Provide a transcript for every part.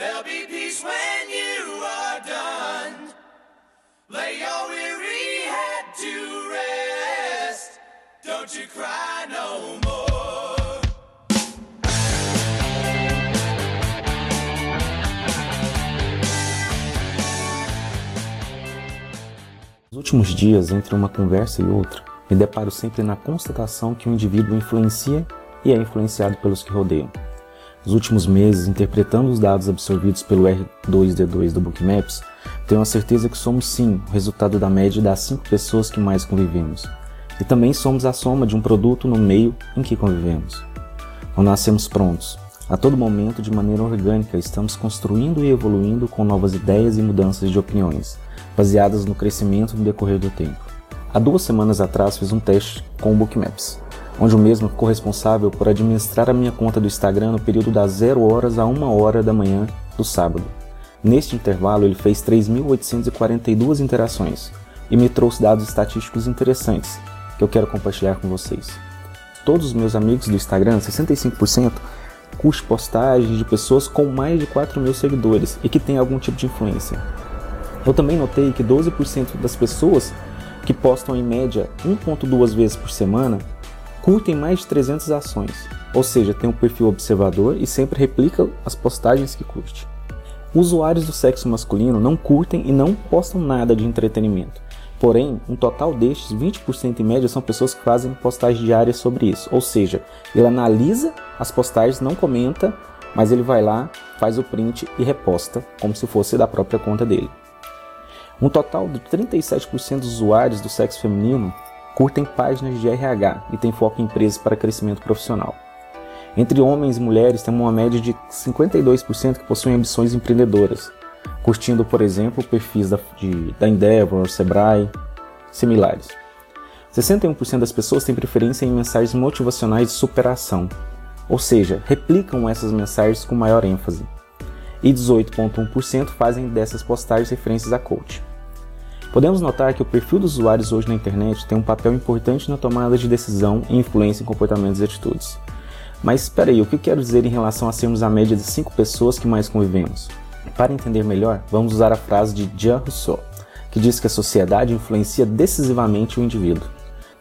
There'll be peace when you are done. Lay your weary head to rest. Don't you cry no more. Nos últimos dias, entre uma conversa e outra, me deparo sempre na constatação que o indivíduo influencia e é influenciado pelos que rodeiam. Nos últimos meses, interpretando os dados absorvidos pelo R2D2 do Bookmaps, tenho a certeza que somos sim o resultado da média das cinco pessoas que mais convivemos. E também somos a soma de um produto no meio em que convivemos. Não nascemos prontos. A todo momento, de maneira orgânica, estamos construindo e evoluindo com novas ideias e mudanças de opiniões, baseadas no crescimento no decorrer do tempo. Há duas semanas atrás fiz um teste com o Bookmaps, onde o mesmo ficou responsável por administrar a minha conta do Instagram no período das 0 horas a 1 hora da manhã do sábado. Neste intervalo, ele fez 3.842 interações e me trouxe dados estatísticos interessantes que eu quero compartilhar com vocês. Todos os meus amigos do Instagram, 65%, curte postagens de pessoas com mais de 4 mil seguidores e que têm algum tipo de influência. Eu também notei que 12% das pessoas que postam em média 1.2 vezes por semana curtem mais de 300 ações, ou seja, tem um perfil observador e sempre replica as postagens que curte. Usuários do sexo masculino não curtem e não postam nada de entretenimento. Porém, um total destes, 20% em média, são pessoas que fazem postagens diárias sobre isso. Ou seja, ele analisa as postagens, não comenta, mas ele vai lá, faz o print e reposta, como se fosse da própria conta dele. Um total de 37% dos usuários do sexo feminino curtem páginas de RH e têm foco em empresas para crescimento profissional. Entre homens e mulheres, temos uma média de 52% que possuem ambições empreendedoras, curtindo, por exemplo, perfis da, de, da Endeavor, Sebrae, similares. 61% das pessoas têm preferência em mensagens motivacionais de superação, ou seja, replicam essas mensagens com maior ênfase. E 18,1% fazem dessas postagens referências a coach. Podemos notar que o perfil dos usuários hoje na internet tem um papel importante na tomada de decisão e influência em comportamentos e atitudes. Mas espera aí, o que eu quero dizer em relação a sermos a média de 5 pessoas que mais convivemos? Para entender melhor, vamos usar a frase de Jean Rousseau, que diz que a sociedade influencia decisivamente o indivíduo.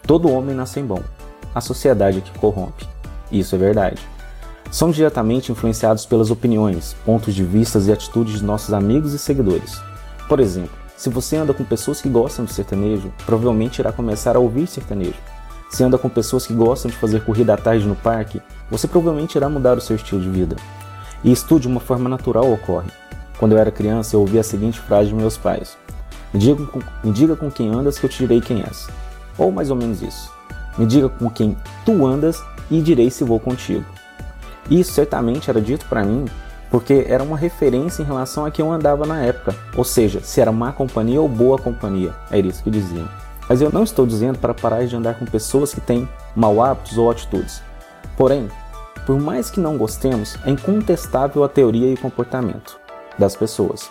Todo homem nasce bom, a sociedade é que corrompe. Isso é verdade. Somos diretamente influenciados pelas opiniões, pontos de vista e atitudes de nossos amigos e seguidores. Por exemplo, se você anda com pessoas que gostam de sertanejo, provavelmente irá começar a ouvir sertanejo. Se anda com pessoas que gostam de fazer corrida à tarde no parque, você provavelmente irá mudar o seu estilo de vida. E isso tudo de uma forma natural ocorre. Quando eu era criança, eu ouvi a seguinte frase de meus pais: me diga, com, me diga com quem andas que eu te direi quem és. Ou mais ou menos isso. Me diga com quem tu andas e direi se vou contigo. Isso certamente era dito para mim porque era uma referência em relação a quem eu andava na época, ou seja, se era má companhia ou boa companhia, era isso que diziam. Mas eu não estou dizendo para parar de andar com pessoas que têm mau hábitos ou atitudes. Porém, por mais que não gostemos, é incontestável a teoria e o comportamento das pessoas.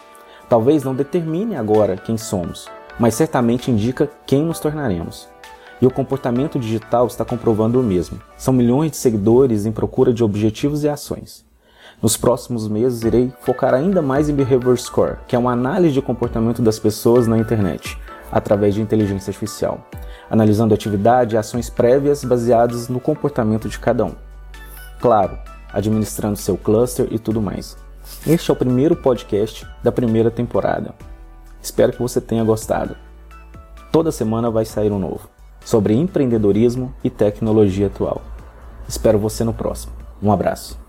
Talvez não determine agora quem somos, mas certamente indica quem nos tornaremos. E o comportamento digital está comprovando o mesmo. São milhões de seguidores em procura de objetivos e ações. Nos próximos meses irei focar ainda mais em Behavior Score, que é uma análise de comportamento das pessoas na internet, através de inteligência artificial, analisando atividade e ações prévias baseadas no comportamento de cada um. Claro, administrando seu cluster e tudo mais. Este é o primeiro podcast da primeira temporada. Espero que você tenha gostado. Toda semana vai sair um novo sobre empreendedorismo e tecnologia atual. Espero você no próximo. Um abraço.